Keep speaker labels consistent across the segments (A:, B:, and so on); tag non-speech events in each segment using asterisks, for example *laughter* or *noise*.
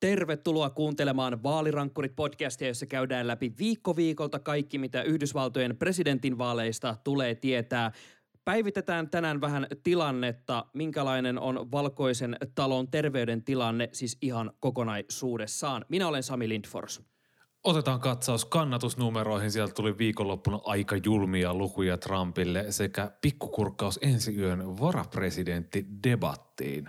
A: Tervetuloa kuuntelemaan Vaalirankkurit podcastia, jossa käydään läpi viikko viikolta kaikki, mitä Yhdysvaltojen presidentinvaaleista tulee tietää. Päivitetään tänään vähän tilannetta, minkälainen on valkoisen talon terveydentilanne, siis ihan kokonaisuudessaan. Minä olen Sami Lindfors.
B: Otetaan katsaus kannatusnumeroihin. Sieltä tuli viikonloppuna aika julmia lukuja Trumpille sekä pikkukurkkaus ensi yön varapresidentti debattiin.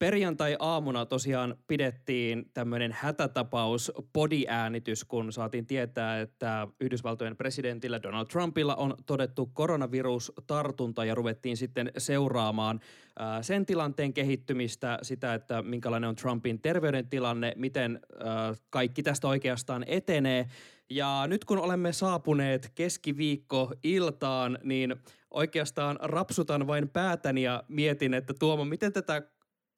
A: Perjantai-aamuna tosiaan pidettiin tämmöinen hätätapaus podiäänitys, kun saatiin tietää, että Yhdysvaltojen presidentillä Donald Trumpilla on todettu koronavirustartunta ja ruvettiin sitten seuraamaan ää, sen tilanteen kehittymistä, sitä, että minkälainen on Trumpin terveydentilanne, miten ää, kaikki tästä oikeastaan etenee. Ja nyt kun olemme saapuneet keskiviikko iltaan, niin oikeastaan rapsutan vain päätäni ja mietin, että Tuomo, miten tätä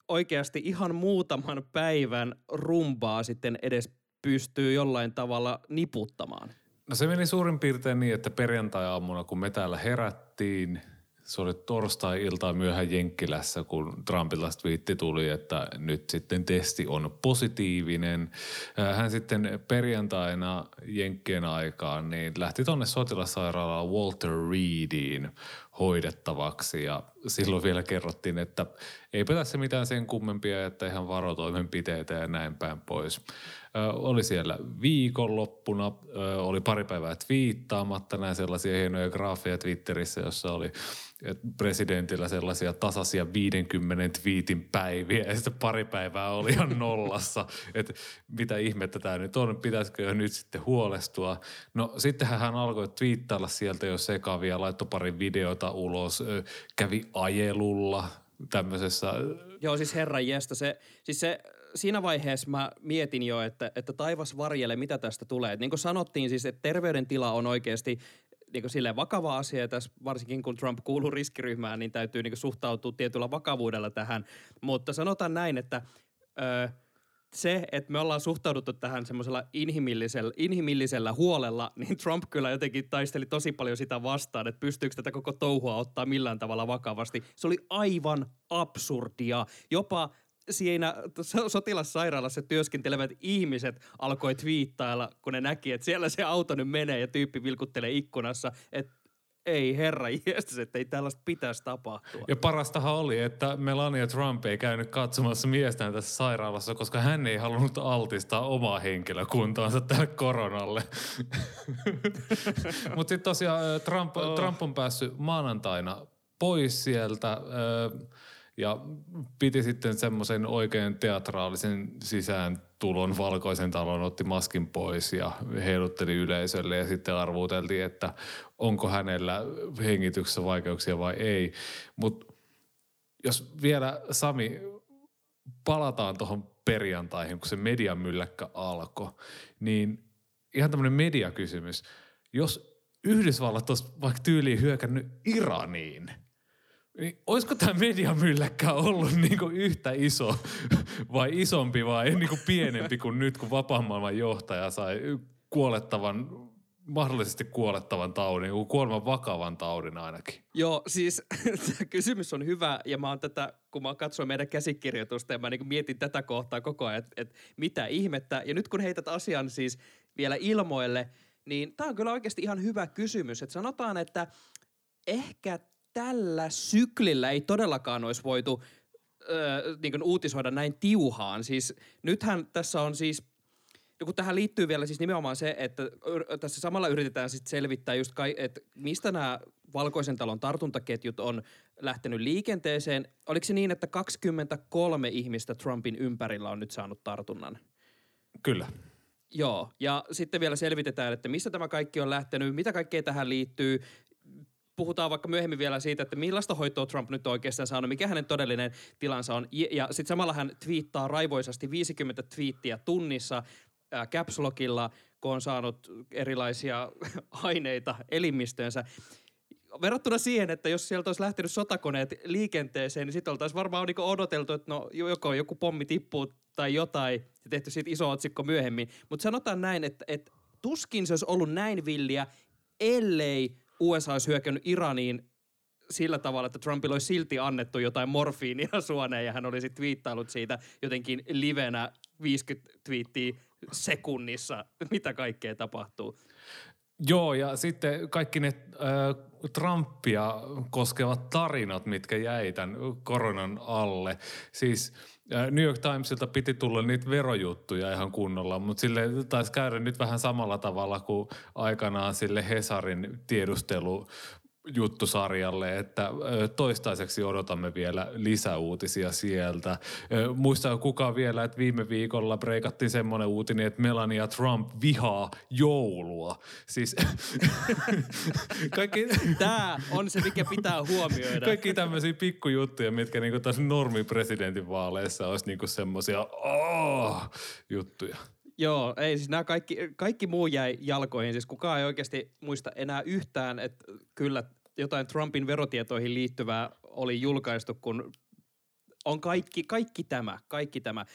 A: oikeasti ihan muutaman päivän rumbaa sitten edes pystyy jollain tavalla niputtamaan.
B: No se meni suurin piirtein niin, että perjantai-aamuna kun me täällä herättiin, se oli torstai-iltaa myöhään Jenkkilässä, kun Trumpilta twiitti tuli, että nyt sitten testi on positiivinen. Hän sitten perjantaina Jenkkien aikaan niin lähti tuonne sotilassairaalaan Walter Reediin hoidettavaksi ja silloin vielä kerrottiin, että ei tässä mitään sen kummempia, että ihan varotoimenpiteitä ja näin päin pois. Ö, oli siellä viikonloppuna, ö, oli pari päivää twiittaamatta, näin sellaisia hienoja graafeja Twitterissä, jossa oli presidentillä sellaisia tasaisia 50 twiitin päiviä ja sitten pari päivää oli ihan *laughs* nollassa, että mitä ihmettä tämä nyt on, pitäisikö jo nyt sitten huolestua. No sittenhän hän alkoi twiittailla sieltä jo sekavia, laittoi pari videota ulos, ö, kävi ajelulla tämmöisessä
A: Joo, siis herran jestä, se, siis se, siinä vaiheessa mä mietin jo, että, että taivas varjele, mitä tästä tulee. Et niin kuin sanottiin siis, että terveydentila on oikeasti niin kuin vakava asia, ja tässä varsinkin kun Trump kuuluu riskiryhmään, niin täytyy niin kuin suhtautua tietyllä vakavuudella tähän. Mutta sanotaan näin, että ö, se, että me ollaan suhtauduttu tähän semmoisella inhimillisellä, inhimillisellä huolella, *laughs* niin Trump kyllä jotenkin taisteli tosi paljon sitä vastaan, että pystyykö tätä koko touhua ottaa millään tavalla vakavasti. Se oli aivan absurdia. Jopa siinä so- sotilassairaalassa työskentelevät ihmiset alkoi twiittailla, kun ne näki, että siellä se auto nyt menee ja tyyppi vilkuttelee ikkunassa, että ei herra jestas, että ei tällaista pitäisi tapahtua.
B: Ja parastahan oli, että Melania Trump ei käynyt katsomassa miestään tässä sairaalassa, koska hän ei halunnut altistaa omaa henkilökuntaansa tälle koronalle. *laughs* Mutta sitten tosiaan ö, Trump, oh. Trump on päässyt maanantaina pois sieltä ö, ja piti sitten semmoisen oikein teatraalisen sisään tulon valkoisen talon, otti maskin pois ja heilutteli yleisölle ja sitten arvuuteltiin, että onko hänellä hengityksessä vaikeuksia vai ei. Mutta jos vielä Sami palataan tuohon perjantaihin, kun se median mylläkkä alkoi, niin ihan tämmöinen mediakysymys. Jos Yhdysvallat olisi vaikka tyyliin hyökännyt Iraniin, niin olisiko tämä mediamylläkkä ollut niinku yhtä iso vai isompi vai niinku pienempi kuin nyt, kun vapaan maailman johtaja sai kuolettavan, mahdollisesti kuolettavan taudin, kuoleman vakavan taudin ainakin.
A: Joo, siis *laughs* kysymys on hyvä ja mä oon tätä, kun mä katsoin meidän käsikirjoitusta ja mä niin mietin tätä kohtaa koko ajan, että, että mitä ihmettä. Ja nyt kun heität asian siis vielä ilmoille, niin tämä on kyllä oikeasti ihan hyvä kysymys. Että sanotaan, että ehkä tällä syklillä ei todellakaan olisi voitu öö, niin kuin uutisoida näin tiuhaan. Siis nythän tässä on siis No kun tähän liittyy vielä siis nimenomaan se, että tässä samalla yritetään sitten selvittää just, kai, että mistä nämä Valkoisen talon tartuntaketjut on lähtenyt liikenteeseen. Oliko se niin, että 23 ihmistä Trumpin ympärillä on nyt saanut tartunnan?
B: Kyllä.
A: Joo, ja sitten vielä selvitetään, että mistä tämä kaikki on lähtenyt, mitä kaikkea tähän liittyy. Puhutaan vaikka myöhemmin vielä siitä, että millaista hoitoa Trump nyt oikeastaan saanut, mikä hänen todellinen tilansa on. Ja- sitten samalla hän twiittaa raivoisasti 50 twiittiä tunnissa. ää, caps lockilla, kun on saanut erilaisia *laughs* aineita elimistöönsä. Verrattuna siihen, että jos sieltä olisi lähtenyt sotakoneet liikenteeseen, niin sitten oltaisiin varmaan niin odoteltu, että no joko joku pommi tippuu tai jotain, ja tehty siitä iso otsikko myöhemmin. Mutta sanotaan näin, että, että tuskin se olisi ollut näin villiä, ellei USA olisi hyökännyt Iraniin sillä tavalla, että Trumpilla olisi silti annettu jotain morfiinia *laughs* suoneen ja hän olisi twiittailut siitä jotenkin livenä 50 twiittiä sekunnissa, *laughs* mitä kaikkea tapahtuu.
B: Joo, ja sitten kaikki ne äh, Trumpia koskevat tarinat, mitkä jäi tämän koronan alle. Siis äh, New York Timesilta piti tulla niitä verojuttuja ihan kunnolla, mutta sille taisi käydä nyt vähän samalla tavalla kuin aikanaan sille Hesarin tiedustelu juttusarjalle, että toistaiseksi odotamme vielä lisäuutisia sieltä. Muistaa kukaan vielä, että viime viikolla breikattiin semmoinen uutinen, että Melania Trump vihaa joulua. Siis *laughs*
A: kaikki... Tämä on se, mikä pitää huomioida.
B: Kaikki tämmöisiä pikkujuttuja, mitkä niinku tässä normipresidentin vaaleissa olisi niinku semmoisia oh, juttuja.
A: Joo, ei siis nämä kaikki, kaikki muu jäi jalkoihin. Siis kukaan ei oikeasti muista enää yhtään, että kyllä jotain Trumpin verotietoihin liittyvää oli julkaistu, kun on kaikki, kaikki tämä, kaikki tämä.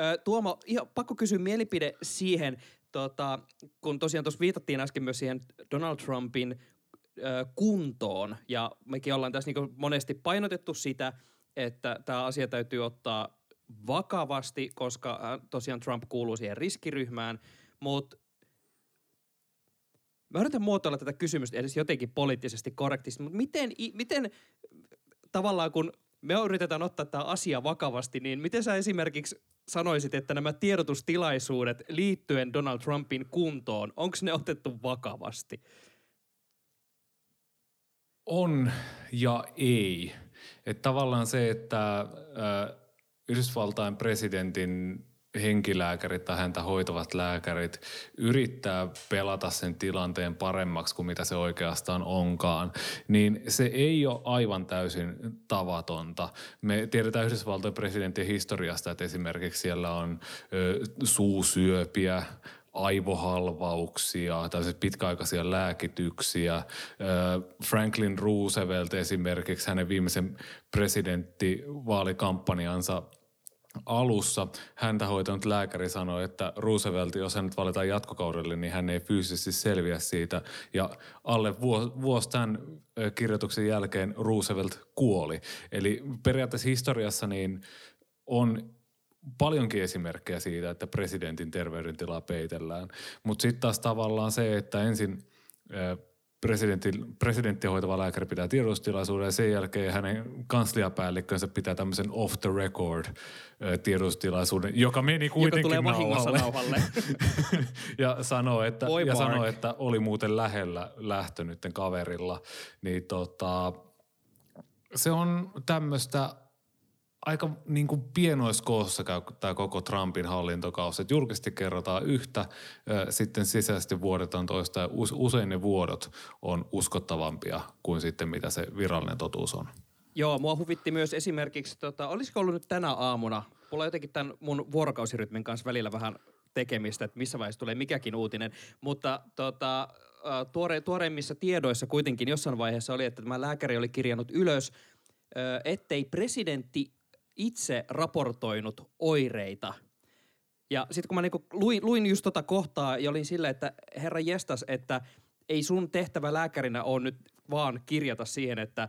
A: Ö, Tuomo, ihan pakko kysyä mielipide siihen, tota, kun tosiaan tuossa viitattiin äsken myös siihen Donald Trumpin ö, kuntoon, ja mekin ollaan tässä niin monesti painotettu sitä, että tämä asia täytyy ottaa vakavasti, koska tosiaan Trump kuuluu siihen riskiryhmään, mutta mä yritän muotoilla tätä kysymystä edes jotenkin poliittisesti korrektisti, mutta miten, miten tavallaan kun me yritetään ottaa tämä asia vakavasti, niin miten sä esimerkiksi sanoisit, että nämä tiedotustilaisuudet liittyen Donald Trumpin kuntoon, onko ne otettu vakavasti?
B: On ja ei. Että tavallaan se, että äh, Yhdysvaltain presidentin henkilääkärit tai häntä hoitavat lääkärit yrittää pelata sen tilanteen paremmaksi kuin mitä se oikeastaan onkaan, niin se ei ole aivan täysin tavatonta. Me tiedetään Yhdysvaltojen presidentin historiasta, että esimerkiksi siellä on ö, suusyöpiä, aivohalvauksia, tällaiset pitkäaikaisia lääkityksiä. Franklin Roosevelt esimerkiksi hänen viimeisen presidenttivaalikampanjansa alussa häntä hoitanut lääkäri sanoi, että Roosevelt, jos hän nyt valitaan jatkokaudelle, niin hän ei fyysisesti selviä siitä. Ja alle vuosi tämän kirjoituksen jälkeen Roosevelt kuoli. Eli periaatteessa historiassa niin on paljonkin esimerkkejä siitä, että presidentin terveydentilaa peitellään. Mutta sitten taas tavallaan se, että ensin presidentti, presidenttiä hoitava lääkäri pitää tiedotustilaisuuden ja sen jälkeen hänen kansliapäällikkönsä pitää tämmöisen off the record tiedotustilaisuuden, joka meni kuitenkin
A: joka tulee nauhalle. nauhalle. *laughs*
B: ja sanoo, että, ja sanoo, että oli muuten lähellä lähtö nytten kaverilla. Niin tota, se on tämmöistä aika niin kuin pienoiskoossa käy tämä koko Trumpin hallintokausi. Että julkisesti kerrotaan yhtä, sitten sisäisesti vuodetaan toista ja usein ne vuodot on uskottavampia kuin sitten mitä se virallinen totuus on.
A: Joo, mua huvitti myös esimerkiksi, tota, olisiko ollut nyt tänä aamuna, mulla on jotenkin tämän mun vuorokausirytmin kanssa välillä vähän tekemistä, että missä vaiheessa tulee mikäkin uutinen, mutta tota, tuore, tuoreimmissa tiedoissa kuitenkin jossain vaiheessa oli, että tämä lääkäri oli kirjannut ylös, ettei presidentti itse raportoinut oireita. Ja sitten kun mä niinku luin, luin just tota kohtaa ja olin silleen, että herra jestas, että ei sun tehtävä lääkärinä ole nyt vaan kirjata siihen, että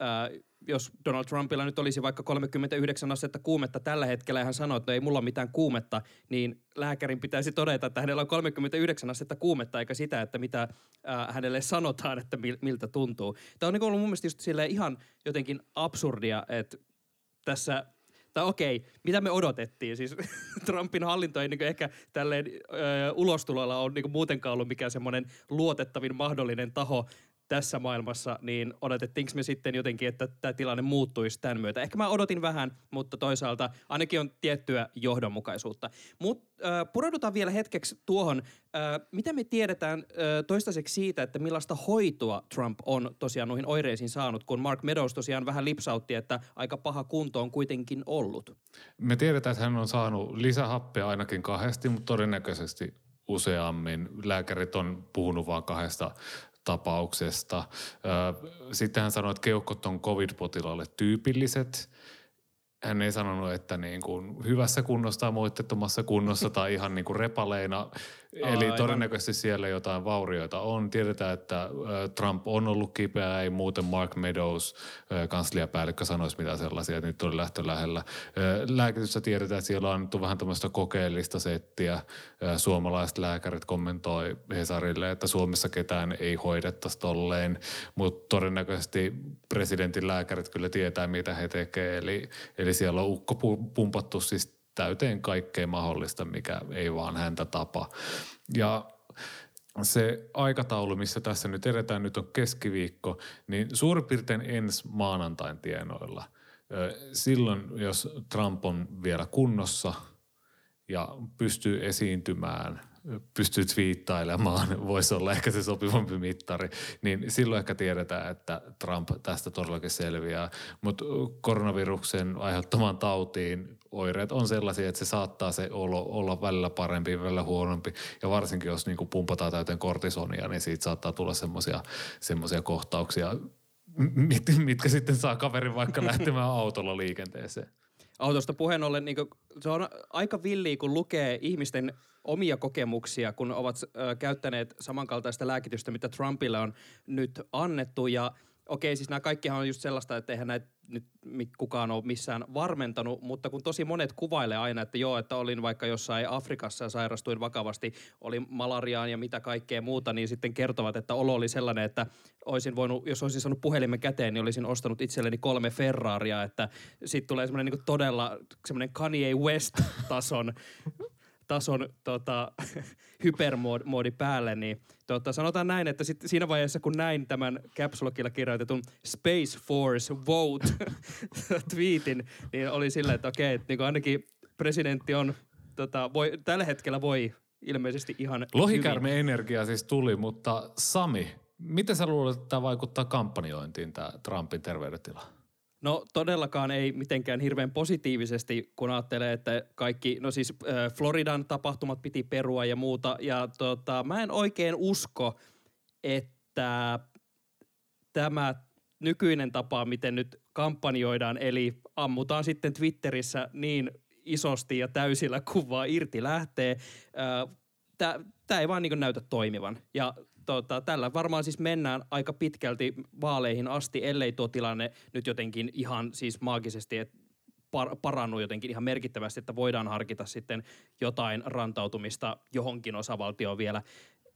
A: ää, jos Donald Trumpilla nyt olisi vaikka 39 astetta kuumetta tällä hetkellä ja hän sanoo, että no ei mulla mitään kuumetta, niin lääkärin pitäisi todeta, että hänellä on 39 astetta kuumetta eikä sitä, että mitä ää, hänelle sanotaan, että miltä tuntuu. Tämä on niin ollut mun mielestä just ihan jotenkin absurdia, että tässä tai okei, mitä me odotettiin? Siis *laughs* Trumpin hallinto ei niin ehkä tälleen ö, ulostulolla ole niin muutenkaan ollut mikään semmoinen luotettavin mahdollinen taho tässä maailmassa, niin odotettiinko me sitten jotenkin, että tämä tilanne muuttuisi tämän myötä? Ehkä mä odotin vähän, mutta toisaalta ainakin on tiettyä johdonmukaisuutta. Mutta äh, pureudutaan vielä hetkeksi tuohon, äh, mitä me tiedetään äh, toistaiseksi siitä, että millaista hoitoa Trump on tosiaan noihin oireisiin saanut, kun Mark Meadows tosiaan vähän lipsautti, että aika paha kunto on kuitenkin ollut.
B: Me tiedetään, että hän on saanut lisähappea ainakin kahdesti, mutta todennäköisesti useammin. Lääkärit on puhunut vain kahdesta tapauksesta. Sitten hän sanoi, että keuhkot on covid-potilaalle tyypilliset. Hän ei sanonut, että niin kuin hyvässä kunnossa tai moitteettomassa kunnossa tai ihan niin kuin repaleina Eli Aivan. todennäköisesti siellä jotain vaurioita on. Tiedetään, että Trump on ollut kipeä, ei muuten Mark Meadows, kansliapäällikkö, sanoisi mitä sellaisia, että nyt oli lähtö lähellä. Lääkityssä tiedetään, että siellä on annettu vähän tämmöistä kokeellista settiä. Suomalaiset lääkärit kommentoi Hesarille, että Suomessa ketään ei hoidettaisi tolleen, mutta todennäköisesti presidentin lääkärit kyllä tietää, mitä he tekevät. Eli, eli siellä on ukko pumpattu siis täyteen kaikkea mahdollista, mikä ei vaan häntä tapa. Ja se aikataulu, missä tässä nyt edetään, nyt on keskiviikko, niin suurin piirtein ensi maanantain tienoilla. Silloin, jos Trump on vielä kunnossa ja pystyy esiintymään – pystyy twiittailemaan, *laughs* voisi olla ehkä se sopivampi mittari, niin silloin ehkä tiedetään, että Trump tästä todellakin selviää. Mutta koronaviruksen aiheuttamaan tautiin oireet on sellaisia, että se saattaa se olo olla välillä parempi, välillä huonompi. Ja varsinkin jos niin pumpataan täyteen kortisonia, niin siitä saattaa tulla semmoisia kohtauksia, mit, mitkä sitten saa kaverin vaikka lähtemään *laughs* autolla liikenteeseen.
A: Autosta puheen ollen, niin se on aika villiä, kun lukee ihmisten omia kokemuksia, kun ovat äh, käyttäneet samankaltaista lääkitystä, mitä Trumpille on nyt annettu. Ja okei, siis nämä kaikkihan on just sellaista, että eihän näitä nyt kukaan ole missään varmentanut, mutta kun tosi monet kuvailee aina, että joo, että olin vaikka jossain Afrikassa ja sairastuin vakavasti, oli malariaan ja mitä kaikkea muuta, niin sitten kertovat, että olo oli sellainen, että olisin voinut, jos olisin saanut puhelimen käteen, niin olisin ostanut itselleni kolme Ferraria, että sitten tulee semmoinen niin todella semmoinen Kanye West-tason *laughs* tason tota, *laughs* hypermoodi päälle, niin tota, sanotaan näin, että sit siinä vaiheessa kun näin tämän Caps kirjoitetun Space Force Vote *laughs* tweetin, niin oli silleen, että okei, että niin ainakin presidentti on, tota, voi, tällä hetkellä voi ilmeisesti ihan
B: Lohikärme energia siis tuli, mutta Sami, miten sä luulet, että tämä vaikuttaa kampanjointiin, tämä Trumpin terveydentila?
A: No todellakaan ei mitenkään hirveän positiivisesti, kun ajattelee, että kaikki, no siis äh, Floridan tapahtumat piti perua ja muuta. Ja tota, mä en oikein usko, että tämä nykyinen tapa, miten nyt kampanjoidaan, eli ammutaan sitten Twitterissä niin isosti ja täysillä kuvaa irti lähtee. Tämä ei vaan niin näytä toimivan. Ja tota, tällä varmaan siis mennään aika pitkälti vaaleihin asti, ellei tuo tilanne nyt jotenkin ihan siis maagisesti, että par- parannu jotenkin ihan merkittävästi, että voidaan harkita sitten jotain rantautumista johonkin osavaltioon vielä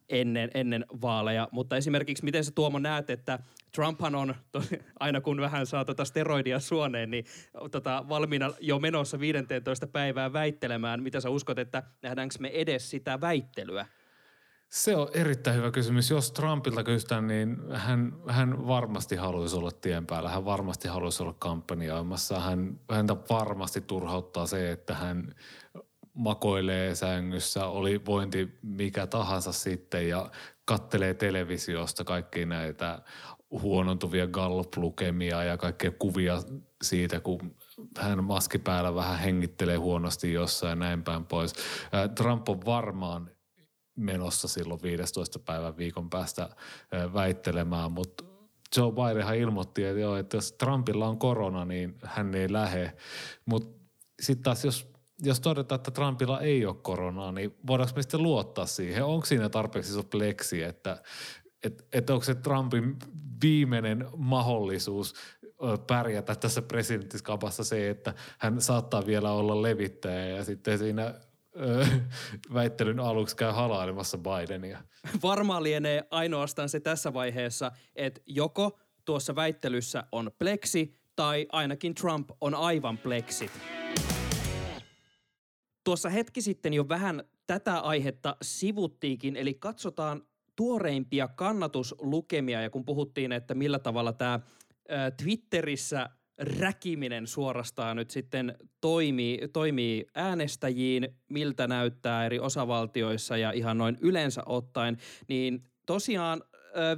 A: ennen, ennen vaaleja. Mutta esimerkiksi miten sä Tuomo näet, että Trumphan on, to, aina kun vähän saa tota steroidia suoneen, niin tota, valmiina jo menossa 15 päivää väittelemään. Mitä sä uskot, että nähdäänkö me edes sitä väittelyä?
B: Se on erittäin hyvä kysymys. Jos Trumpilta kysytään, niin hän, hän varmasti haluaisi olla tien päällä. Hän varmasti haluaisi olla kampanjoimassa. Hän, häntä varmasti turhauttaa se, että hän makoilee sängyssä, oli vointi mikä tahansa sitten ja kattelee televisiosta kaikki näitä huonontuvia gallup-lukemia ja kaikkea kuvia siitä, kun hän maski päällä vähän hengittelee huonosti jossain ja näin päin pois. Trump on varmaan menossa silloin 15 päivän viikon päästä väittelemään, mutta Joe Bidenhan ilmoitti, että, joo, että jos Trumpilla on korona, niin hän ei lähe. Mutta sitten taas jos, jos todetaan, että Trumpilla ei ole koronaa, niin voidaanko me sitten luottaa siihen? Onko siinä tarpeeksi iso pleksi, että et, et onko se Trumpin viimeinen mahdollisuus pärjätä tässä presidenttiskapassa se, että hän saattaa vielä olla levittäjä ja sitten siinä *laughs* väittelyn aluksi käy halailemassa Bidenia.
A: Varmaan lienee ainoastaan se tässä vaiheessa, että joko tuossa väittelyssä on pleksi tai ainakin Trump on aivan pleksi. Tuossa hetki sitten jo vähän tätä aihetta sivuttiikin, eli katsotaan tuoreimpia kannatuslukemia ja kun puhuttiin, että millä tavalla tämä Twitterissä räkiminen suorastaan nyt sitten toimii, toimii äänestäjiin, miltä näyttää eri osavaltioissa ja ihan noin yleensä ottaen, niin tosiaan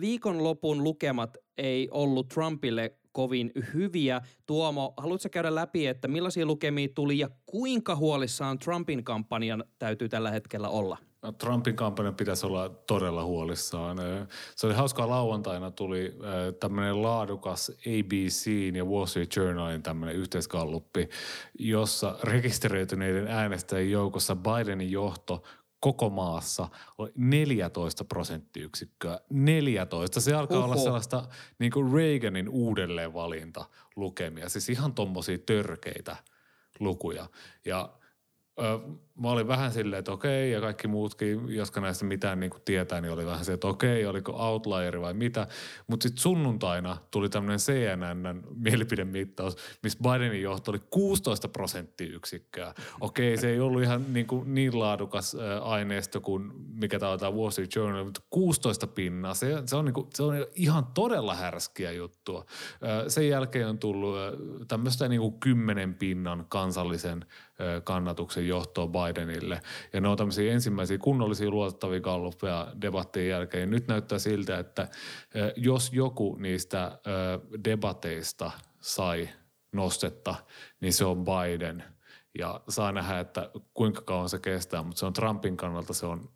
A: viikonlopun lukemat ei ollut Trumpille kovin hyviä. Tuomo, haluatko käydä läpi, että millaisia lukemia tuli ja kuinka huolissaan Trumpin kampanjan täytyy tällä hetkellä olla?
B: No, Trumpin kampanjan pitäisi olla todella huolissaan. Se oli hauskaa lauantaina tuli tämmöinen laadukas ABC ja Wall Street Journalin tämmöinen yhteiskalluppi, jossa rekisteröityneiden äänestäjien joukossa Bidenin johto koko maassa oli 14 prosenttiyksikköä. 14. Se alkaa Oho. olla sellaista niin kuin Reaganin uudelleenvalinta lukemia. Siis ihan tommosia törkeitä lukuja. Ja mä olin vähän silleen, että okei, ja kaikki muutkin, jotka näistä mitään niin tietää, niin oli vähän se, että okei, oliko outlieri vai mitä. Mutta sitten sunnuntaina tuli tämmöinen CNN mielipidemittaus, missä Bidenin johto oli 16 prosenttiyksikköä. Okei, se ei ollut ihan niin, kuin niin laadukas aineisto kuin mikä tämä on Wall Street Journal, mutta 16 pinnaa, se, se, on, niin kuin, se on ihan todella härskiä juttua. Sen jälkeen on tullut tämmöistä niin kuin 10 pinnan kansallisen kannatuksen johtoa Bidenille. Ja ne on tämmöisiä ensimmäisiä kunnollisia luotettavia galluppeja debattien jälkeen. Nyt näyttää siltä, että jos joku niistä debateista sai nostetta, niin se on Biden. Ja saa nähdä, että kuinka kauan se kestää, mutta se on Trumpin kannalta se on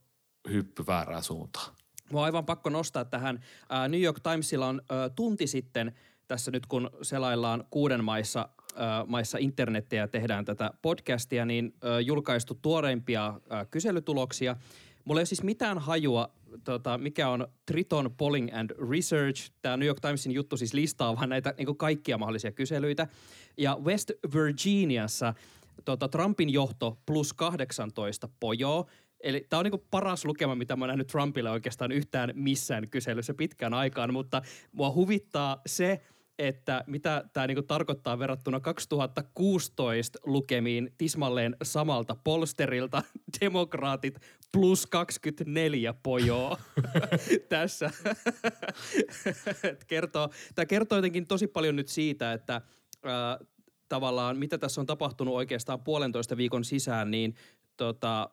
B: hyppy väärään suuntaan.
A: On aivan pakko nostaa tähän. New York Timesilla on tunti sitten tässä nyt kun selaillaan kuuden maissa maissa internettiä ja tehdään tätä podcastia, niin julkaistu tuoreimpia kyselytuloksia. Mulla ei ole siis mitään hajua, tota, mikä on Triton Polling and Research. Tämä New York Timesin juttu siis listaa vaan näitä niin kaikkia mahdollisia kyselyitä. Ja West Virginiassa tota, Trumpin johto plus 18 pojoa. Eli tämä on niin paras lukema, mitä mä oon nähnyt Trumpille oikeastaan yhtään missään kyselyssä pitkään aikaan, mutta mua huvittaa se, että mitä tämä niinku tarkoittaa verrattuna 2016 lukemiin tismalleen samalta polsterilta *laughs* demokraatit plus 24 pojoa *laughs* tässä. *laughs* kertoo, tämä kertoo jotenkin tosi paljon nyt siitä, että äh, tavallaan mitä tässä on tapahtunut oikeastaan puolentoista viikon sisään, niin tota,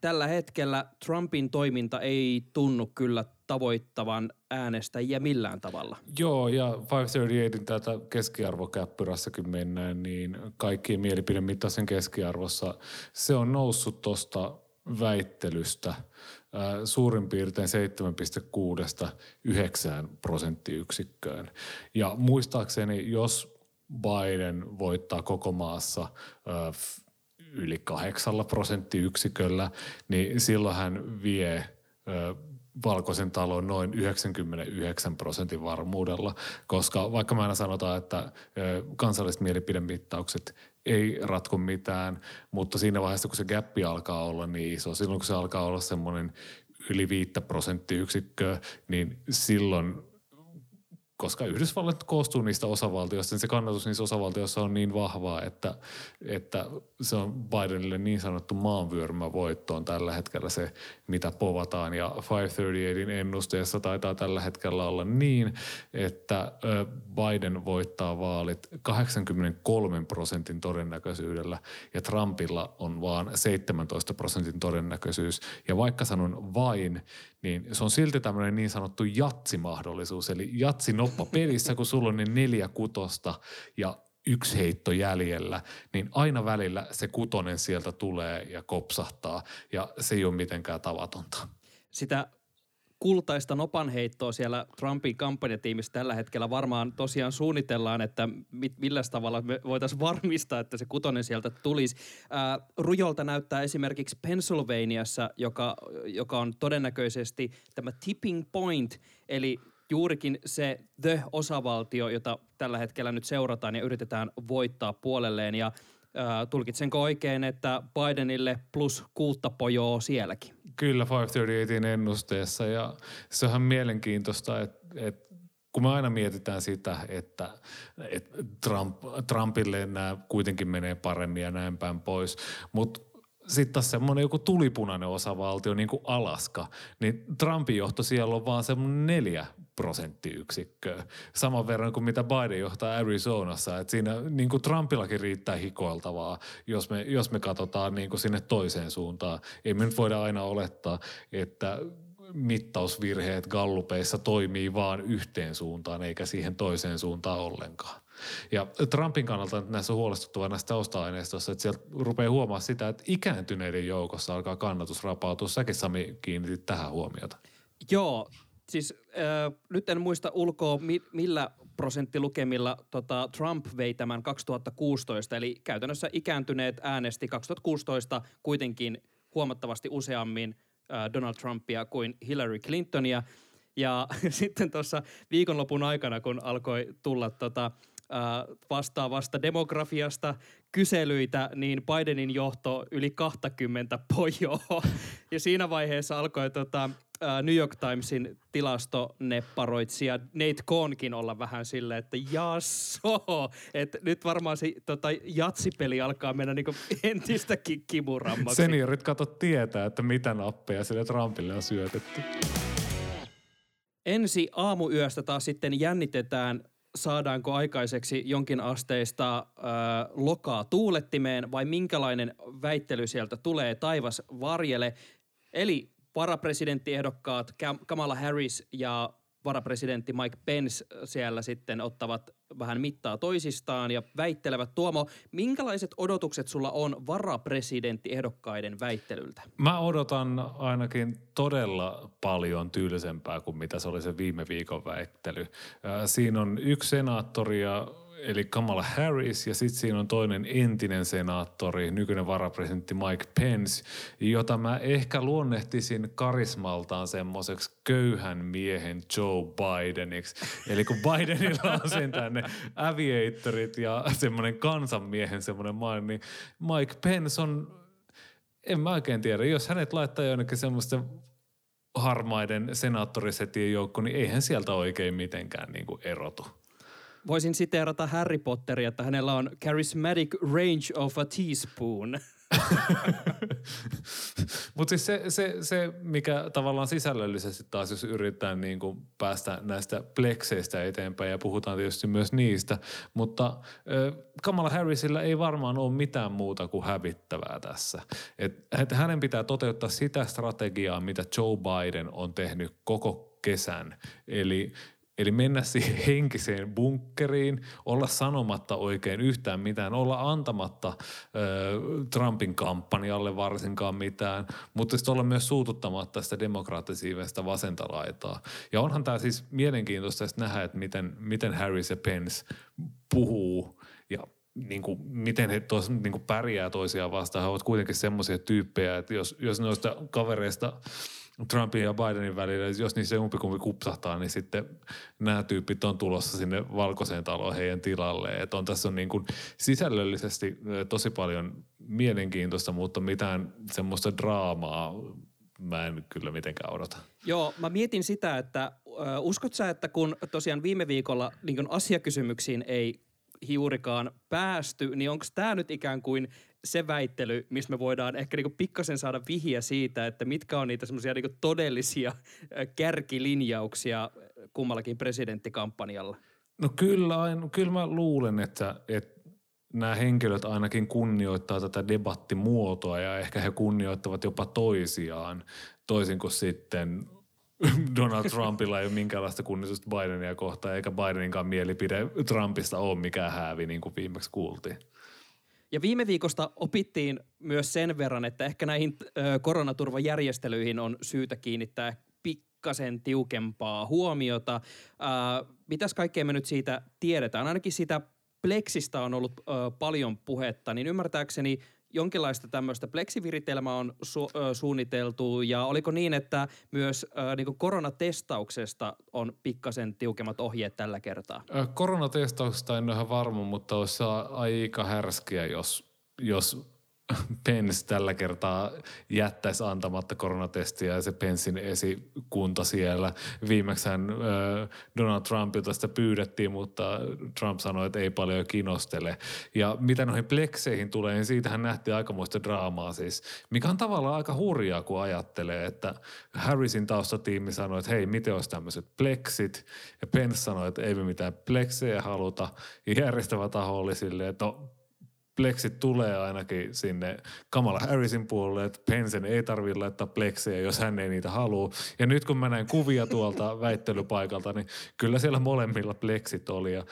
A: tällä hetkellä Trumpin toiminta ei tunnu kyllä tavoittavan äänestäjiä millään tavalla.
B: Joo, ja 538 tätä keskiarvokäppyrässäkin mennään, niin kaikkien mielipidemittaisen keskiarvossa se on noussut tuosta väittelystä suurin piirtein 7,6 9 prosenttiyksikköön. Ja muistaakseni, jos Biden voittaa koko maassa yli kahdeksalla prosenttiyksiköllä, niin silloin hän vie valkoisen talon noin 99 prosentin varmuudella, koska vaikka mä aina sanotaan, että kansalliset mielipidemittaukset ei ratko mitään, mutta siinä vaiheessa, kun se gappi alkaa olla niin iso, silloin kun se alkaa olla semmoinen yli viittä prosenttiyksikköä, niin silloin koska Yhdysvallat koostuu niistä osavaltioista, niin se kannatus niissä osavaltioissa on niin vahvaa, että, että se on Bidenille niin sanottu maanvyörymä voitto on tällä hetkellä se, mitä povataan. Ja 538 ennusteessa taitaa tällä hetkellä olla niin, että Biden voittaa vaalit 83 prosentin todennäköisyydellä ja Trumpilla on vaan 17 prosentin todennäköisyys. Ja vaikka sanon vain, niin se on silti tämmöinen niin sanottu jatsimahdollisuus, eli jatsi noppa pelissä, kun sulla on ne neljä kutosta ja yksi heitto jäljellä, niin aina välillä se kutonen sieltä tulee ja kopsahtaa ja se ei ole mitenkään tavatonta.
A: Sitä kultaista nopanheittoa siellä Trumpin kampanjatiimissä tällä hetkellä varmaan tosiaan suunnitellaan, että millä tavalla me voitaisiin varmistaa, että se kutonen sieltä tulisi. Ää, rujolta näyttää esimerkiksi Pennsylvaniassa, joka, joka on todennäköisesti tämä tipping point, eli juurikin se the-osavaltio, jota tällä hetkellä nyt seurataan ja yritetään voittaa puolelleen. Ja ää, tulkitsenko oikein, että Bidenille plus kuutta pojoa sielläkin?
B: Kyllä 538 ennusteessa ja se on mielenkiintoista, että, että kun me aina mietitään sitä, että, että Trump, Trumpille nämä kuitenkin menee paremmin ja näin päin pois, mutta sitten taas semmoinen joku tulipunainen osavaltio, niin kuin Alaska, niin Trumpin johto siellä on vaan semmoinen neljä prosenttiyksikköä. Saman verran kuin mitä Biden johtaa Arizonassa. Et siinä niin kuin Trumpillakin riittää hikoiltavaa, jos me, jos me katsotaan niin kuin sinne toiseen suuntaan. Ei me nyt voida aina olettaa, että mittausvirheet gallupeissa toimii vaan yhteen suuntaan eikä siihen toiseen suuntaan ollenkaan. Ja Trumpin kannalta näissä on huolestuttavaa näistä tausta-aineistossa, että sieltä rupeaa huomaa sitä, että ikääntyneiden joukossa alkaa kannatus rapautua. Säkin Sami kiinnitit tähän huomiota.
A: Joo, siis äh, nyt en muista ulkoa mi- millä prosenttilukemilla tota, Trump vei tämän 2016, eli käytännössä ikääntyneet äänesti 2016 kuitenkin huomattavasti useammin äh, Donald Trumpia kuin Hillary Clintonia. Ja *laughs* sitten tuossa viikonlopun aikana, kun alkoi tulla tota, äh, vastaavasta demografiasta kyselyitä, niin Bidenin johto yli 20 pojoa. *laughs* Ja siinä vaiheessa alkoi tota, New York Timesin tilastonepparoitsija Nate Cohnkin olla vähän silleen, että jasso, että nyt varmaan se tota, jatsipeli alkaa mennä niinku entistäkin kimurammaksi.
B: Seniorit kato tietää, että mitä nappeja sille Trumpille on syötetty.
A: Ensi aamuyöstä taas sitten jännitetään, saadaanko aikaiseksi jonkin asteista äh, lokaa tuulettimeen vai minkälainen väittely sieltä tulee taivas varjele. Eli varapresidenttiehdokkaat Kamala Harris ja varapresidentti Mike Pence siellä sitten ottavat vähän mittaa toisistaan ja väittelevät. Tuomo, minkälaiset odotukset sulla on varapresidenttiehdokkaiden väittelyltä?
B: Mä odotan ainakin todella paljon tyylisempää kuin mitä se oli se viime viikon väittely. Siinä on yksi senaattori ja eli Kamala Harris, ja sitten siinä on toinen entinen senaattori, nykyinen varapresidentti Mike Pence, jota mä ehkä luonnehtisin karismaltaan semmoiseksi köyhän miehen Joe Bideniksi. Eli kun Bidenilla on sen tänne aviatorit ja semmoinen kansanmiehen semmoinen maine, niin Mike Pence on, en mä oikein tiedä, jos hänet laittaa jonnekin semmoista harmaiden senaattorisetien joukko, niin eihän sieltä oikein mitenkään niin kuin erotu
A: voisin siteerata Harry Potteria, että hänellä on charismatic range of a teaspoon. *laughs*
B: Mutta siis se, se, se, mikä tavallaan sisällöllisesti taas, jos yritetään niin kuin päästä näistä plekseistä eteenpäin ja puhutaan tietysti myös niistä, mutta äh, Kamala Harrisilla ei varmaan ole mitään muuta kuin hävittävää tässä. Et, et hänen pitää toteuttaa sitä strategiaa, mitä Joe Biden on tehnyt koko kesän. Eli Eli mennä siihen *laughs* henkiseen bunkkeriin, olla sanomatta oikein yhtään mitään, olla antamatta ö, Trumpin kampanjalle varsinkaan mitään, mutta sitten olla myös suututtamatta sitä demokraattisiivestä vasenta laitaa. Ja onhan tämä siis mielenkiintoista nähdä, että miten, miten Harris ja Pence puhuu ja niin kuin, miten he tos, niin kuin pärjää toisiaan vastaan. He ovat kuitenkin semmoisia tyyppejä, että jos, jos noista kavereista – Trumpin ja Bidenin välillä, jos niissä jompikumpi kupsahtaa, niin sitten nämä tyypit on tulossa sinne valkoiseen taloon heidän tilalle. Että on tässä on niin kuin sisällöllisesti tosi paljon mielenkiintoista, mutta mitään semmoista draamaa mä en kyllä mitenkään odota.
A: Joo, mä mietin sitä, että uskot sä, että kun tosiaan viime viikolla niin asiakysymyksiin ei juurikaan päästy, niin onko tämä nyt ikään kuin se väittely, missä me voidaan ehkä niinku pikkasen saada vihiä siitä, että mitkä on niitä semmoisia niinku todellisia kärkilinjauksia kummallakin presidenttikampanjalla?
B: No kyllä, kyllä mä luulen, että, että nämä henkilöt ainakin kunnioittaa tätä debattimuotoa ja ehkä he kunnioittavat jopa toisiaan, toisin kuin sitten *laughs* Donald Trumpilla ei ole minkäänlaista kunnioitusta Bidenia kohtaan, eikä Bideninkaan mielipide Trumpista ole mikään häävi, niin kuin viimeksi kuultiin.
A: Ja viime viikosta opittiin myös sen verran, että ehkä näihin ö, koronaturvajärjestelyihin on syytä kiinnittää pikkasen tiukempaa huomiota. Ö, mitäs kaikkea me nyt siitä tiedetään? Ainakin siitä Plexistä on ollut ö, paljon puhetta, niin ymmärtääkseni – jonkinlaista tämmöistä pleksiviritelmää on su- suunniteltu ja oliko niin, että myös ö, niin koronatestauksesta on pikkasen tiukemmat ohjeet tällä kertaa?
B: Koronatestauksesta en ole ihan varma, mutta olisi aika härskiä, jos, jos Pence tällä kertaa jättäisi antamatta koronatestiä ja se Pensin esikunta siellä. Viimeksään äh, Donald Trumpilta sitä pyydettiin, mutta Trump sanoi, että ei paljon kinostele. Ja mitä noihin plekseihin tulee, niin siitähän nähtiin aikamoista draamaa siis, mikä on tavallaan aika hurjaa, kun ajattelee, että Harrisin taustatiimi sanoi, että hei, miten olisi tämmöiset pleksit, ja Pence sanoi, että ei me mitään pleksejä haluta, ja järjestävä taho oli silleen, että no pleksit tulee ainakin sinne Kamala Harrisin puolelle, että Pensen ei tarvitse laittaa pleksejä, jos hän ei niitä halua. Ja nyt kun mä näin kuvia tuolta *laughs* väittelypaikalta, niin kyllä siellä molemmilla pleksit oli. Ja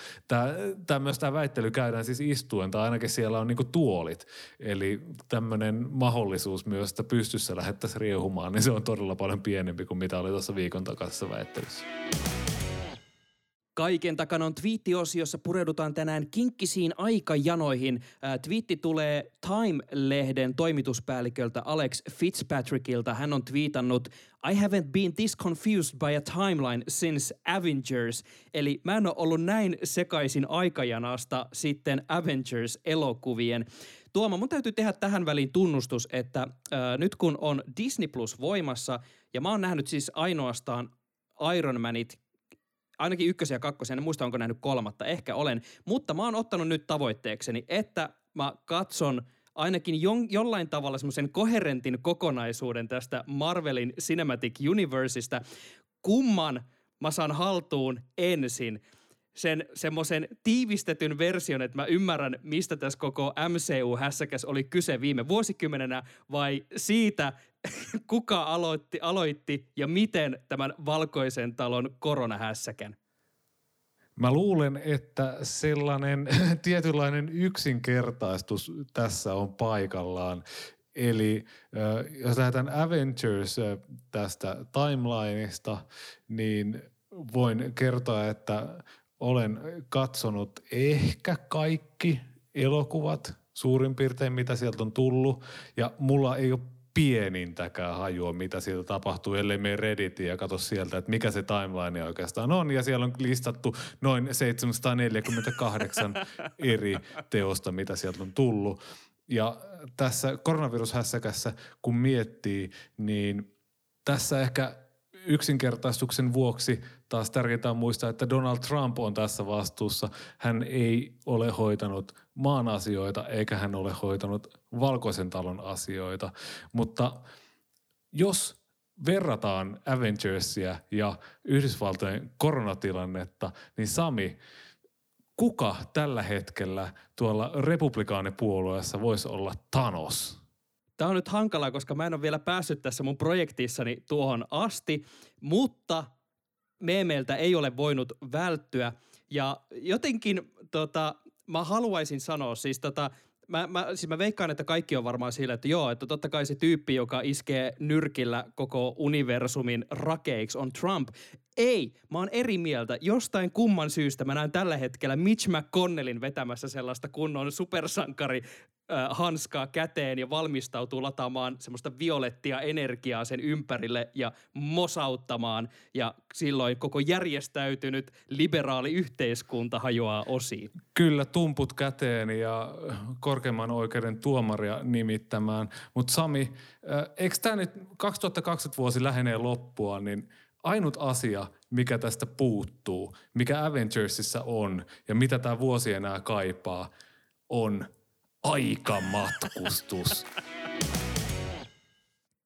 B: tämä, väittely käydään siis istuen, tai ainakin siellä on niinku tuolit. Eli tämmöinen mahdollisuus myös, että pystyssä lähettäisiin riehumaan, niin se on todella paljon pienempi kuin mitä oli tuossa viikon takaisessa väittelyssä.
A: Kaiken takana on twiittiosio, jossa pureudutaan tänään kinkkisiin aikajanoihin. Ää, twiitti tulee Time-lehden toimituspäälliköltä Alex Fitzpatrickilta. Hän on twiitannut I haven't been this confused by a timeline since Avengers. Eli mä en ole ollut näin sekaisin aikajanasta sitten Avengers-elokuvien. Tuoma, mun täytyy tehdä tähän väliin tunnustus, että ää, nyt kun on Disney Plus voimassa, ja mä oon nähnyt siis ainoastaan Iron Manit ainakin ykkösen ja kakkosen, en muista onko nähnyt kolmatta, ehkä olen, mutta mä oon ottanut nyt tavoitteekseni, että mä katson ainakin jon, jollain tavalla semmoisen koherentin kokonaisuuden tästä Marvelin Cinematic Universeista, kumman mä saan haltuun ensin? Sen semmoisen tiivistetyn version, että mä ymmärrän, mistä tässä koko MCU-hässäkäs oli kyse viime vuosikymmenenä, vai siitä, *laughs* kuka aloitti, aloitti ja miten tämän valkoisen talon koronahässäkän?
B: Mä luulen, että sellainen *laughs* tietynlainen yksinkertaistus tässä on paikallaan. Eli jos lähdetään Avengers tästä timelineista, niin voin kertoa, että olen katsonut ehkä kaikki elokuvat suurin piirtein, mitä sieltä on tullut. Ja mulla ei ole pienintäkään hajua, mitä sieltä tapahtuu, ellei mene Redditiin ja katso sieltä, että mikä se timeline oikeastaan on. Ja siellä on listattu noin 748 *laughs* eri teosta, mitä sieltä on tullut. Ja tässä koronavirushässäkässä, kun miettii, niin tässä ehkä yksinkertaistuksen vuoksi taas tärkeää muistaa, että Donald Trump on tässä vastuussa. Hän ei ole hoitanut maan asioita eikä hän ole hoitanut valkoisen talon asioita. Mutta jos verrataan Avengersia ja Yhdysvaltojen koronatilannetta, niin Sami, kuka tällä hetkellä tuolla republikaanipuolueessa voisi olla Thanos?
A: Tämä on nyt hankalaa, koska mä en ole vielä päässyt tässä mun projektissani tuohon asti, mutta meemeiltä ei ole voinut välttyä. Ja jotenkin tota, mä haluaisin sanoa, siis tota, mä, mä, siis mä veikkaan, että kaikki on varmaan sillä, että joo, että totta kai se tyyppi, joka iskee nyrkillä koko universumin rakeiksi on Trump. Ei, mä oon eri mieltä. Jostain kumman syystä mä näen tällä hetkellä Mitch McConnellin vetämässä sellaista kunnon supersankari hanskaa käteen ja valmistautuu lataamaan semmoista violettia energiaa sen ympärille ja mosauttamaan. Ja silloin koko järjestäytynyt liberaali yhteiskunta hajoaa osiin.
B: Kyllä, tumput käteen ja korkeimman oikeuden tuomaria nimittämään. Mutta Sami, eikö tämä nyt 2020 vuosi lähenee loppua, niin ainut asia, mikä tästä puuttuu, mikä Avengersissa on ja mitä tämä vuosi enää kaipaa, on – aikamatkustus.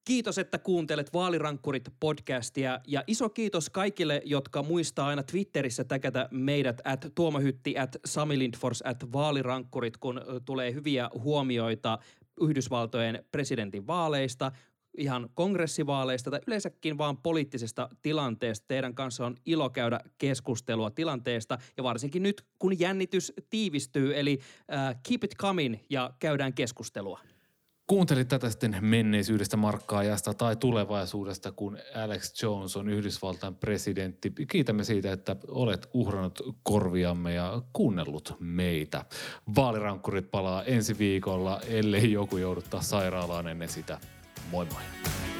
A: Kiitos, että kuuntelet Vaalirankkurit podcastia ja iso kiitos kaikille, jotka muistaa aina Twitterissä täkätä meidät at Tuomahytti, at Sami Lindfors, at Vaalirankkurit, kun tulee hyviä huomioita Yhdysvaltojen presidentin vaaleista, ihan kongressivaaleista tai yleensäkin vaan poliittisesta tilanteesta. Teidän kanssa on ilo käydä keskustelua tilanteesta ja varsinkin nyt, kun jännitys tiivistyy, eli uh, keep it coming ja käydään keskustelua.
B: Kuuntelit tätä sitten menneisyydestä, markkaajasta tai tulevaisuudesta, kun Alex Jones on Yhdysvaltain presidentti. Kiitämme siitä, että olet uhrannut korviamme ja kuunnellut meitä. Vaalirankkurit palaa ensi viikolla, ellei joku jouduttaa sairaalaan ennen sitä. Boy, boy.